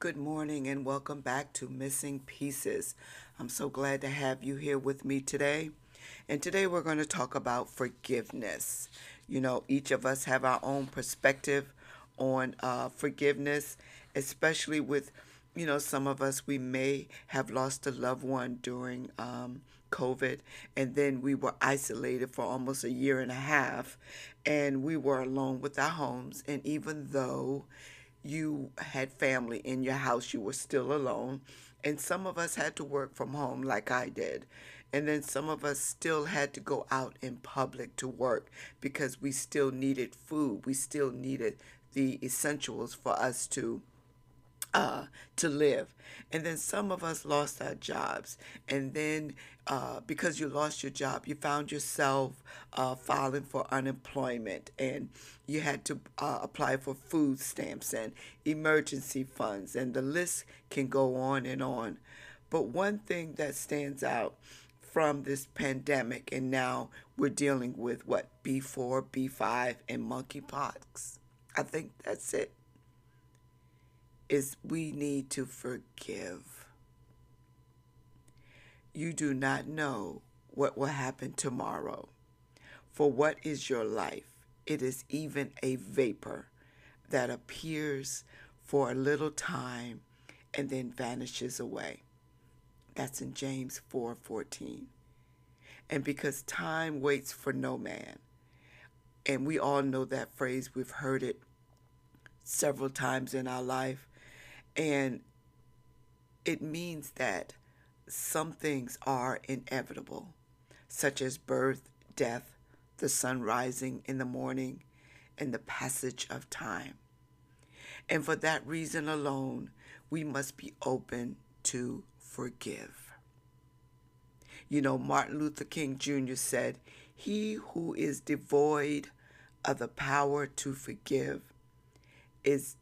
Good morning and welcome back to Missing Pieces. I'm so glad to have you here with me today. And today we're going to talk about forgiveness. You know, each of us have our own perspective on uh, forgiveness, especially with, you know, some of us, we may have lost a loved one during um, COVID, and then we were isolated for almost a year and a half, and we were alone with our homes. And even though you had family in your house, you were still alone. And some of us had to work from home, like I did. And then some of us still had to go out in public to work because we still needed food. We still needed the essentials for us to uh, to live. And then some of us lost our jobs. And then uh, because you lost your job, you found yourself uh, filing for unemployment and you had to uh, apply for food stamps and emergency funds. And the list can go on and on. But one thing that stands out from this pandemic, and now we're dealing with what, B4, B5, and monkeypox. I think that's it is we need to forgive. You do not know what will happen tomorrow. For what is your life? It is even a vapor that appears for a little time and then vanishes away. That's in James 4:14. and because time waits for no man. And we all know that phrase, we've heard it several times in our life. And it means that some things are inevitable, such as birth, death, the sun rising in the morning, and the passage of time. And for that reason alone, we must be open to forgive. You know, Martin Luther King Jr. said, He who is devoid of the power to forgive is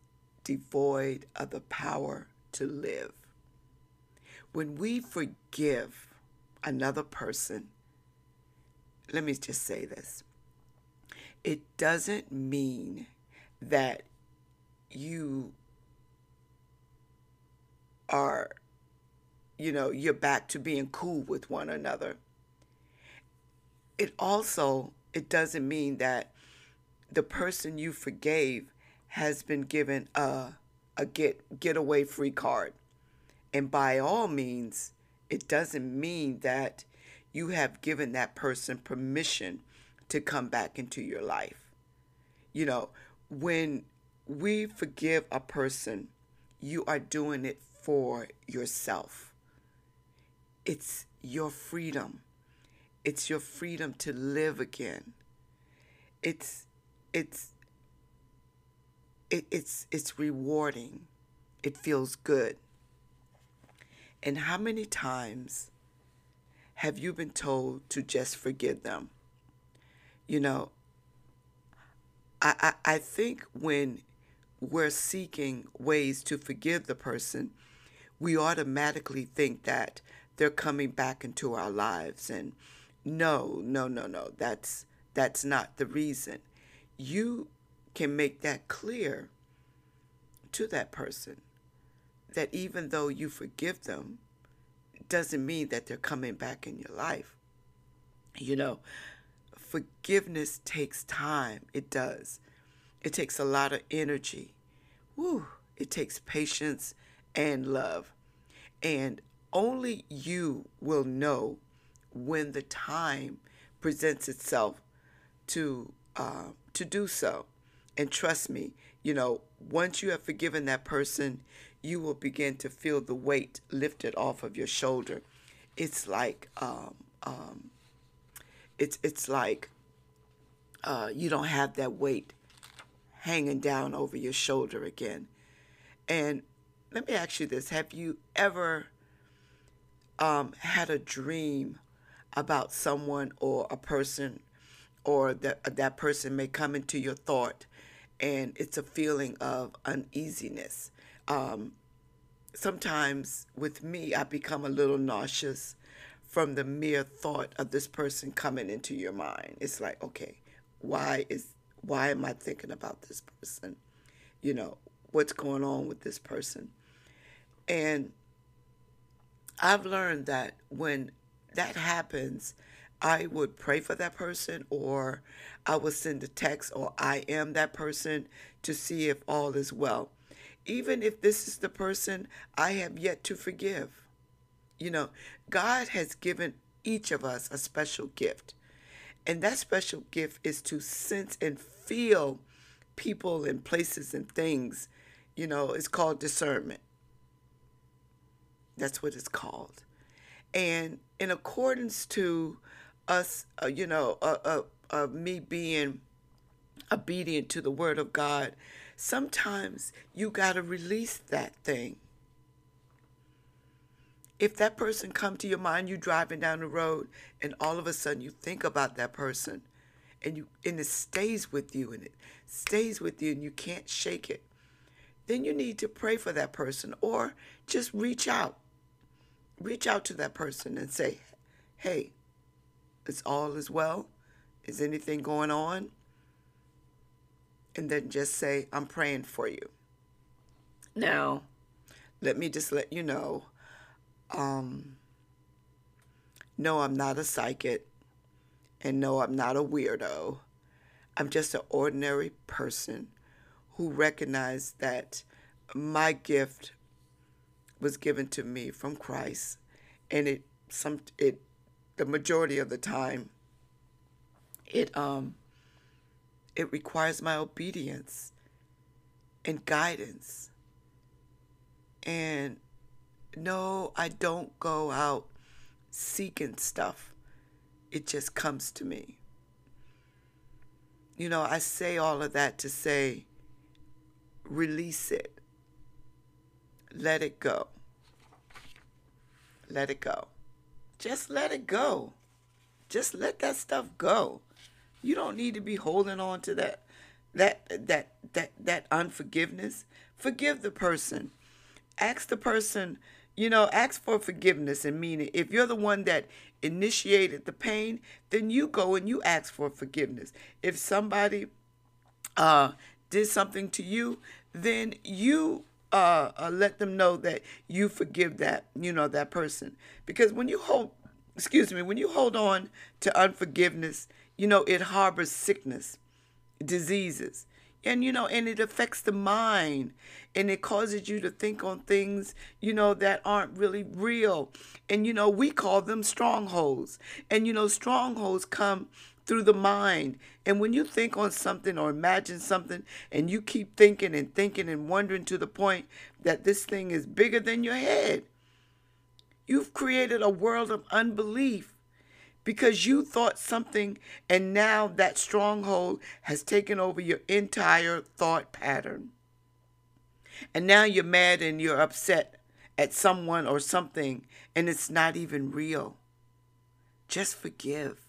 devoid of the power to live. When we forgive another person, let me just say this it doesn't mean that you are, you know, you're back to being cool with one another. It also, it doesn't mean that the person you forgave has been given a, a get getaway free card. And by all means, it doesn't mean that you have given that person permission to come back into your life. You know, when we forgive a person, you are doing it for yourself. It's your freedom. It's your freedom to live again. It's it's it, it's it's rewarding. It feels good. And how many times have you been told to just forgive them? You know, I, I, I think when we're seeking ways to forgive the person, we automatically think that they're coming back into our lives. And no, no, no, no, that's that's not the reason. You can make that clear to that person that even though you forgive them, doesn't mean that they're coming back in your life. You know, forgiveness takes time. It does. It takes a lot of energy. Woo, it takes patience and love. And only you will know when the time presents itself to uh, to do so. And trust me, you know, once you have forgiven that person, you will begin to feel the weight lifted off of your shoulder. It's like, um, um, it's it's like uh, you don't have that weight hanging down over your shoulder again. And let me ask you this: Have you ever um, had a dream about someone or a person, or that that person may come into your thought? And it's a feeling of uneasiness. Um, sometimes with me, I become a little nauseous from the mere thought of this person coming into your mind. It's like, okay, why is why am I thinking about this person? You know, what's going on with this person? And I've learned that when that happens, I would pray for that person or I would send a text or I am that person to see if all is well. Even if this is the person I have yet to forgive. You know, God has given each of us a special gift. And that special gift is to sense and feel people and places and things. You know, it's called discernment. That's what it's called. And in accordance to us, uh, you know, uh, uh, uh, me being obedient to the word of God, sometimes you got to release that thing. If that person come to your mind, you driving down the road, and all of a sudden you think about that person, and you and it stays with you, and it stays with you, and you can't shake it, then you need to pray for that person, or just reach out, reach out to that person and say, "Hey, is all is well? Is anything going on?" And then just say, "I'm praying for you." Now, let me just let you know um, no, I'm not a psychic, and no, I'm not a weirdo. I'm just an ordinary person who recognized that my gift was given to me from Christ, and it some it the majority of the time it um it requires my obedience and guidance and no, I don't go out seeking stuff. It just comes to me. You know, I say all of that to say, release it. Let it go. Let it go. Just let it go. Just let that stuff go. You don't need to be holding on to that that that that that unforgiveness. Forgive the person. Ask the person you know, ask for forgiveness and mean it. If you're the one that initiated the pain, then you go and you ask for forgiveness. If somebody uh, did something to you, then you uh, uh, let them know that you forgive that, you know, that person. Because when you hold, excuse me, when you hold on to unforgiveness, you know, it harbors sickness, diseases. And you know and it affects the mind. And it causes you to think on things you know that aren't really real. And you know we call them strongholds. And you know strongholds come through the mind and when you think on something or imagine something and you keep thinking and thinking and wondering to the point that this thing is bigger than your head you've created a world of unbelief because you thought something and now that stronghold has taken over your entire thought pattern. And now you're mad and you're upset at someone or something and it's not even real. Just forgive.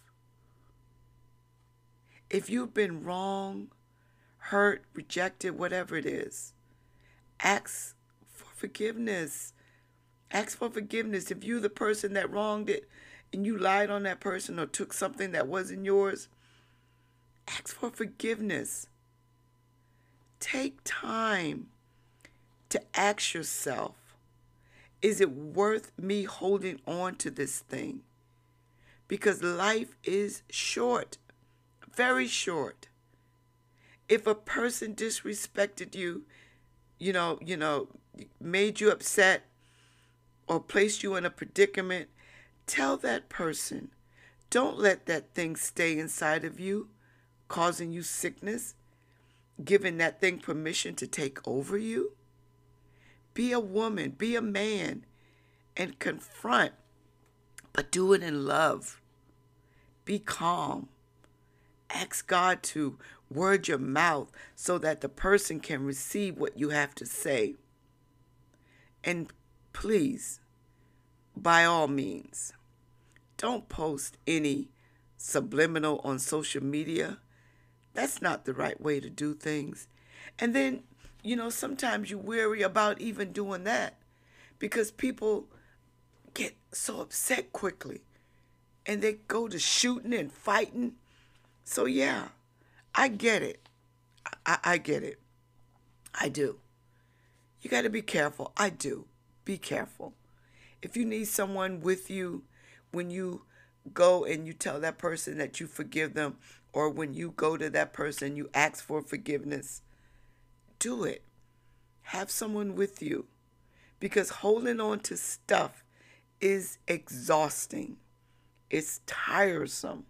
If you've been wrong, hurt, rejected, whatever it is, ask for forgiveness. Ask for forgiveness. If you're the person that wronged it, and you lied on that person or took something that wasn't yours, ask for forgiveness. Take time to ask yourself is it worth me holding on to this thing? Because life is short, very short. If a person disrespected you, you know, you know, made you upset or placed you in a predicament Tell that person, don't let that thing stay inside of you, causing you sickness, giving that thing permission to take over you. Be a woman, be a man, and confront, but do it in love. Be calm. Ask God to word your mouth so that the person can receive what you have to say. And please, by all means, don't post any subliminal on social media. That's not the right way to do things. And then, you know, sometimes you worry about even doing that because people get so upset quickly and they go to shooting and fighting. So, yeah, I get it. I, I get it. I do. You got to be careful. I do. be careful. If you need someone with you when you go and you tell that person that you forgive them, or when you go to that person, you ask for forgiveness, do it. Have someone with you because holding on to stuff is exhausting, it's tiresome.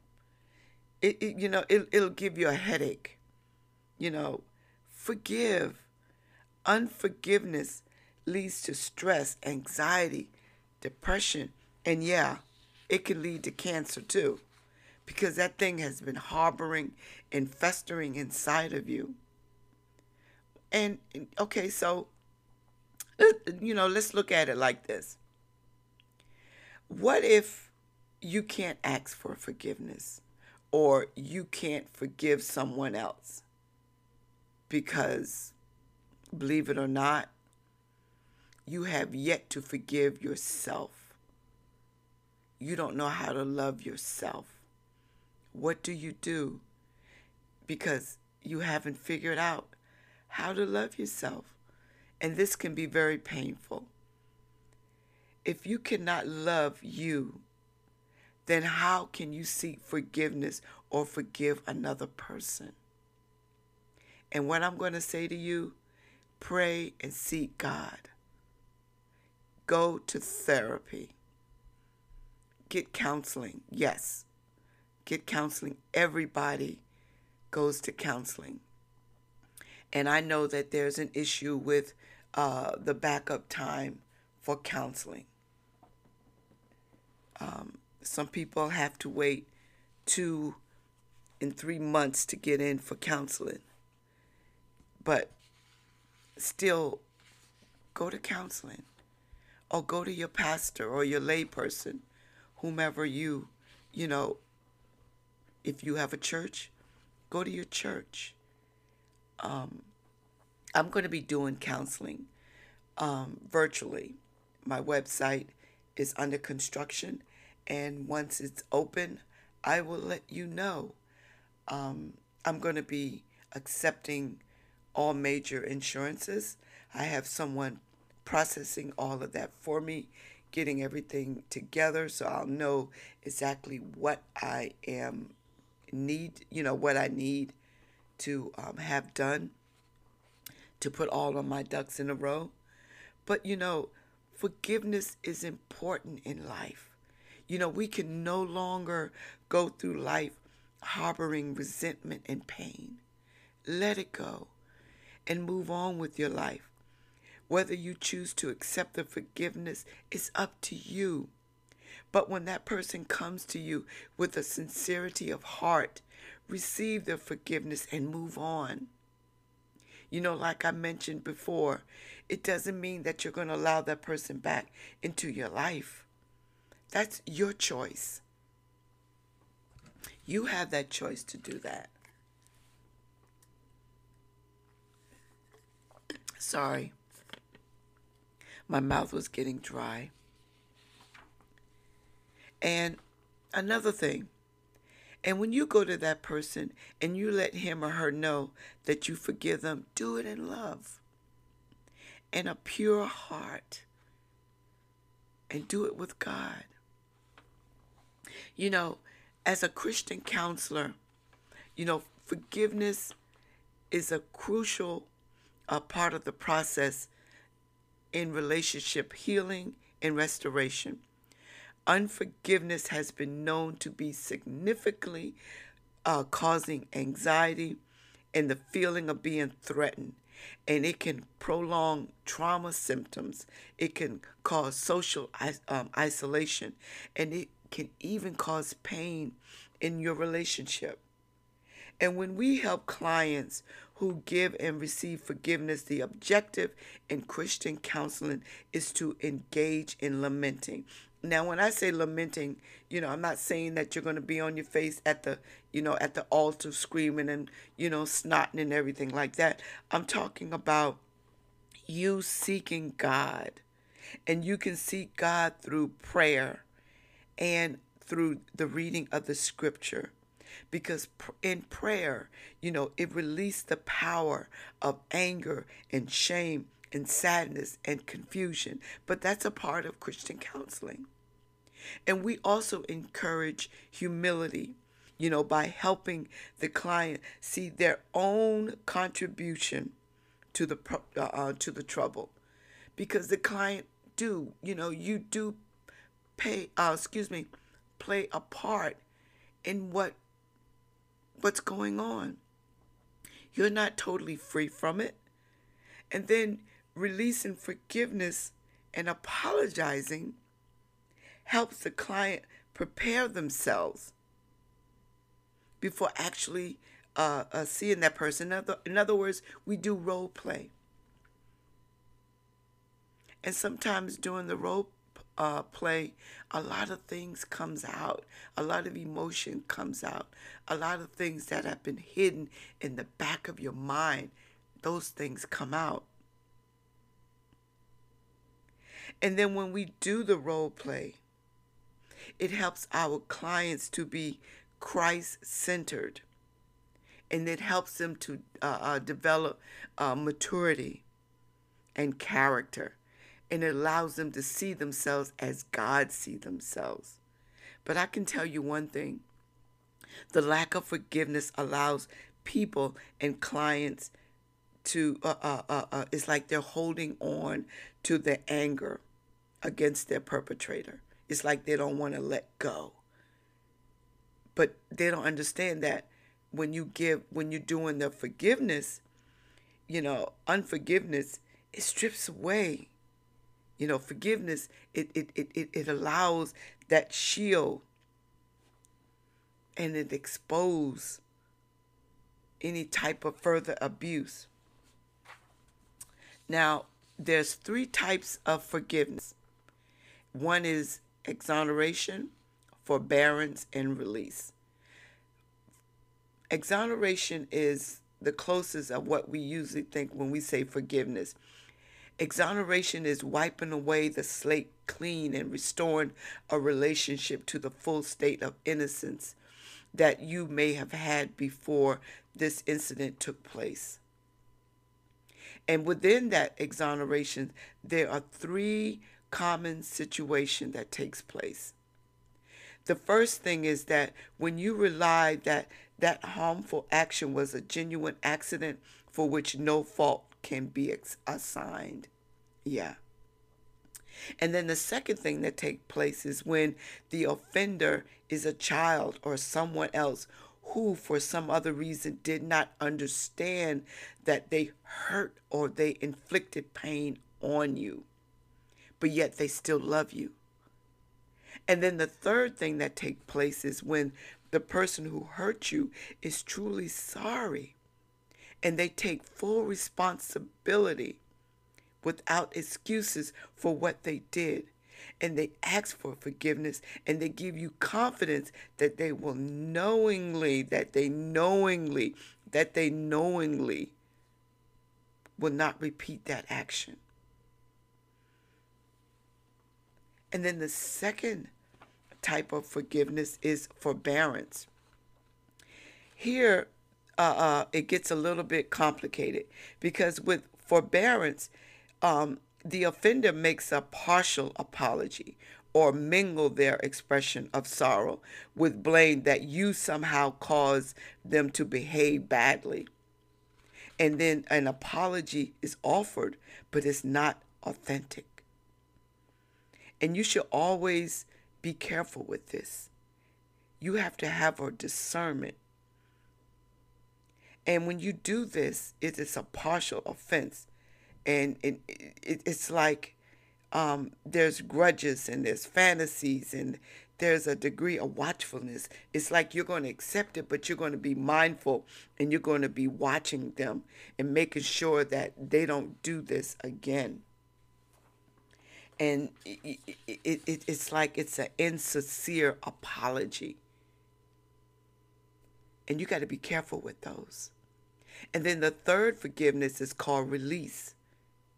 It, it you know, it, it'll give you a headache. You know, forgive. Unforgiveness leads to stress, anxiety, depression, and yeah, it can lead to cancer too, because that thing has been harboring and festering inside of you. And okay, so you know, let's look at it like this. What if you can't ask for forgiveness or you can't forgive someone else? Because, believe it or not, you have yet to forgive yourself. You don't know how to love yourself. What do you do? Because you haven't figured out how to love yourself. And this can be very painful. If you cannot love you, then how can you seek forgiveness or forgive another person? And what I'm going to say to you, pray and seek God. Go to therapy. Get counseling. Yes. Get counseling. Everybody goes to counseling. And I know that there's an issue with uh, the backup time for counseling. Um, some people have to wait two and three months to get in for counseling. But still, go to counseling or go to your pastor or your layperson, whomever you, you know, if you have a church, go to your church um, I'm going to be doing counseling um, virtually. My website is under construction, and once it's open, I will let you know. Um, I'm going to be accepting all major insurances. I have someone processing all of that for me, getting everything together so I'll know exactly what I am need, you know, what I need to um, have done to put all of my ducks in a row. But you know, forgiveness is important in life. You know, we can no longer go through life harboring resentment and pain. Let it go and move on with your life. Whether you choose to accept the forgiveness is up to you. But when that person comes to you with a sincerity of heart receive their forgiveness and move on. You know, like I mentioned before, it doesn't mean that you're going to allow that person back into your life. That's your choice. You have that choice to do that. Sorry. My mouth was getting dry. And another thing, and when you go to that person and you let him or her know that you forgive them, do it in love and a pure heart and do it with God. You know, as a Christian counselor, you know, forgiveness is a crucial uh, part of the process in relationship healing and restoration. Unforgiveness has been known to be significantly uh, causing anxiety and the feeling of being threatened. And it can prolong trauma symptoms. It can cause social um, isolation. And it can even cause pain in your relationship. And when we help clients who give and receive forgiveness, the objective in Christian counseling is to engage in lamenting. Now, when I say lamenting, you know, I'm not saying that you're going to be on your face at the, you know, at the altar screaming and, you know, snotting and everything like that. I'm talking about you seeking God. And you can seek God through prayer and through the reading of the scripture. Because in prayer, you know, it released the power of anger and shame and sadness and confusion. But that's a part of Christian counseling. And we also encourage humility, you know, by helping the client see their own contribution to the uh, uh, to the trouble, because the client do, you know, you do pay, uh, excuse me, play a part in what what's going on. You're not totally free from it. And then releasing forgiveness and apologizing helps the client prepare themselves before actually uh, uh, seeing that person. In other, in other words, we do role play. And sometimes during the role uh, play, a lot of things comes out. A lot of emotion comes out. A lot of things that have been hidden in the back of your mind, those things come out. And then when we do the role play, it helps our clients to be Christ centered. And it helps them to uh, uh, develop uh, maturity and character and it allows them to see themselves as God see themselves. But I can tell you one thing. The lack of forgiveness allows people and clients to uh, uh, uh, uh, it's like they're holding on to the anger against their perpetrator. It's like they don't want to let go. But they don't understand that when you give when you're doing the forgiveness, you know, unforgiveness, it strips away you know, forgiveness, it, it, it, it, allows that shield and it exposes any type of further abuse. Now, there's three types of forgiveness. One is exoneration, forbearance, and release. Exoneration is the closest of what we usually think when we say forgiveness. Exoneration is wiping away the slate clean and restoring a relationship to the full state of innocence that you may have had before this incident took place. And within that exoneration, there are three common situations that takes place. The first thing is that when you rely that that harmful action was a genuine accident for which no fault can be assigned. Yeah. And then the second thing that takes place is when the offender is a child or someone else who, for some other reason, did not understand that they hurt or they inflicted pain on you, but yet they still love you. And then the third thing that takes place is when the person who hurt you is truly sorry and they take full responsibility without excuses for what they did. And they ask for forgiveness and they give you confidence that they will knowingly, that they knowingly, that they knowingly will not repeat that action. And then the second type of forgiveness is forbearance. Here, uh, uh, it gets a little bit complicated because with forbearance, um, the offender makes a partial apology or mingle their expression of sorrow with blame that you somehow caused them to behave badly. And then an apology is offered, but it's not authentic. And you should always be careful with this. You have to have a discernment. And when you do this, it is a partial offense and it, it, it's like um, there's grudges and there's fantasies and there's a degree of watchfulness. It's like you're going to accept it, but you're going to be mindful and you're going to be watching them and making sure that they don't do this again. And it, it, it it's like it's an insincere apology. And you got to be careful with those. And then the third forgiveness is called release.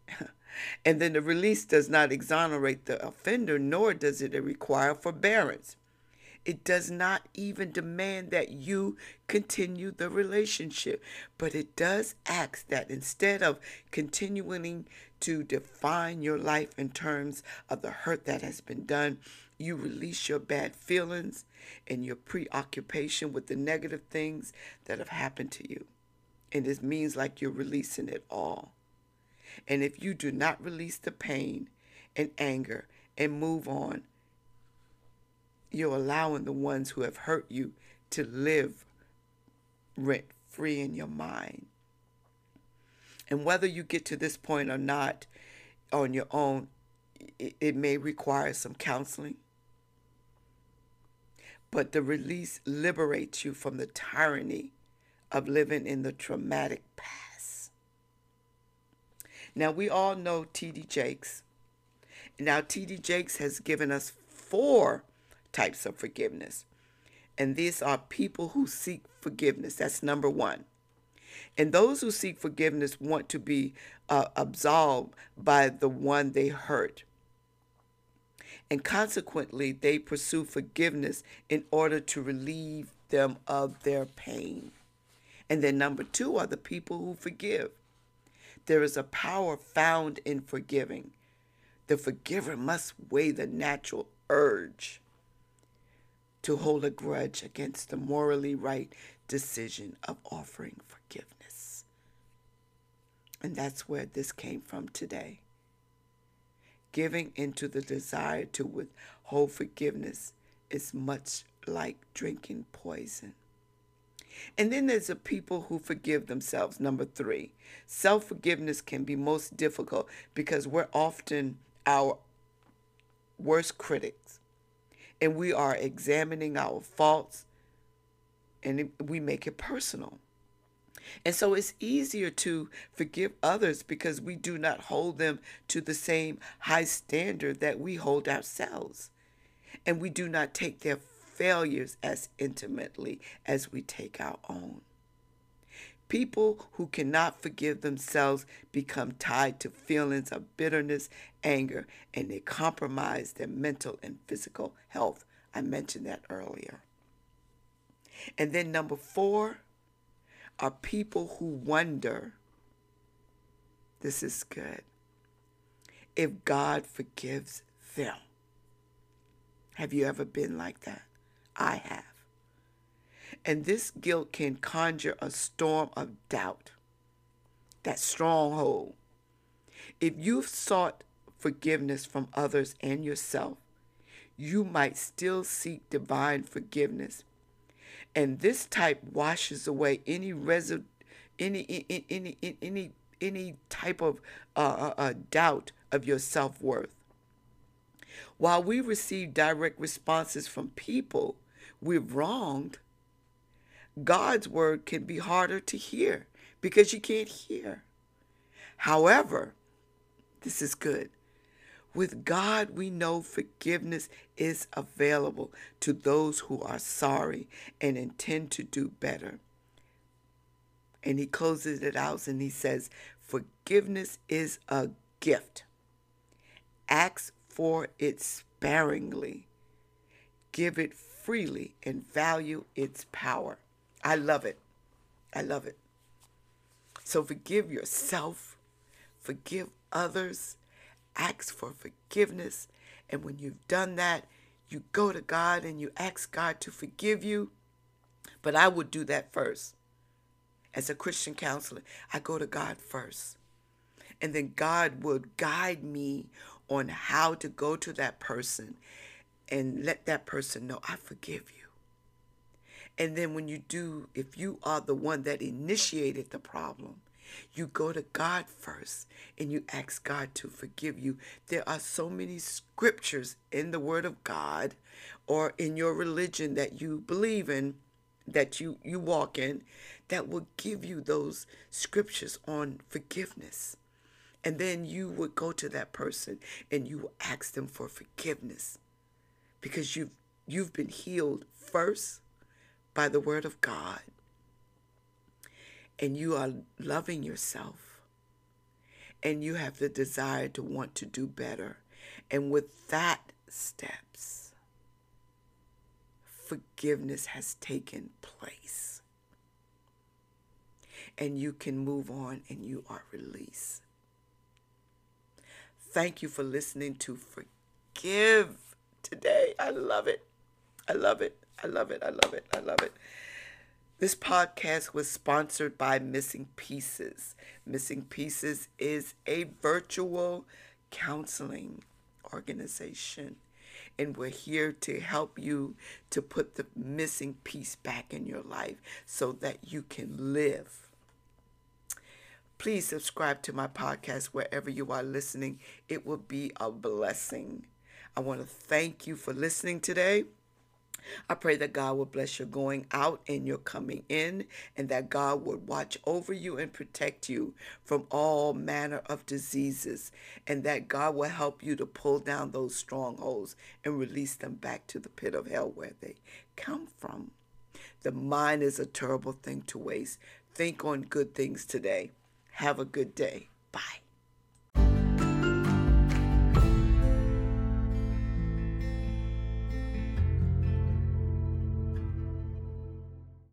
and then the release does not exonerate the offender, nor does it require forbearance. It does not even demand that you continue the relationship, but it does ask that instead of continuing to define your life in terms of the hurt that has been done, you release your bad feelings and your preoccupation with the negative things that have happened to you. And it means like you're releasing it all. And if you do not release the pain and anger and move on, you're allowing the ones who have hurt you to live rent free in your mind. And whether you get to this point or not on your own, it, it may require some counseling. But the release liberates you from the tyranny of living in the traumatic past. Now, we all know T.D. Jakes. Now, T.D. Jakes has given us four types of forgiveness. And these are people who seek forgiveness. That's number one. And those who seek forgiveness want to be uh, absolved by the one they hurt. And consequently, they pursue forgiveness in order to relieve them of their pain. And then number two are the people who forgive. There is a power found in forgiving. The forgiver must weigh the natural urge to hold a grudge against the morally right decision of offering forgiveness. And that's where this came from today. Giving into the desire to withhold forgiveness is much like drinking poison. And then there's the people who forgive themselves. Number three, self forgiveness can be most difficult because we're often our worst critics and we are examining our faults and we make it personal. And so it's easier to forgive others because we do not hold them to the same high standard that we hold ourselves. And we do not take their failures as intimately as we take our own. People who cannot forgive themselves become tied to feelings of bitterness, anger, and they compromise their mental and physical health. I mentioned that earlier. And then number four are people who wonder, this is good, if God forgives them. Have you ever been like that? I have. And this guilt can conjure a storm of doubt, that stronghold. If you've sought forgiveness from others and yourself, you might still seek divine forgiveness. And this type washes away any resid- any, any, any, any, any type of uh, uh, uh doubt of your self worth. While we receive direct responses from people we've wronged, God's word can be harder to hear because you can't hear. However, this is good. With God, we know forgiveness is available to those who are sorry and intend to do better. And he closes it out and he says, Forgiveness is a gift. Ask for it sparingly, give it freely, and value its power. I love it. I love it. So forgive yourself, forgive others, ask for forgiveness. And when you've done that, you go to God and you ask God to forgive you. But I would do that first. As a Christian counselor, I go to God first. And then God would guide me on how to go to that person and let that person know, I forgive you. And then when you do, if you are the one that initiated the problem, you go to God first and you ask God to forgive you. There are so many scriptures in the Word of God or in your religion that you believe in, that you, you walk in, that will give you those scriptures on forgiveness. And then you would go to that person and you will ask them for forgiveness because you've, you've been healed first by the Word of God and you are loving yourself and you have the desire to want to do better. And with that steps, forgiveness has taken place. And you can move on and you are released. Thank you for listening to Forgive today. I love it. I love it. I love it. I love it. I love it. This podcast was sponsored by Missing Pieces. Missing Pieces is a virtual counseling organization. And we're here to help you to put the missing piece back in your life so that you can live. Please subscribe to my podcast wherever you are listening. It will be a blessing. I want to thank you for listening today. I pray that God will bless your going out and your coming in, and that God would watch over you and protect you from all manner of diseases, and that God will help you to pull down those strongholds and release them back to the pit of hell where they come from. The mind is a terrible thing to waste. Think on good things today. Have a good day. Bye.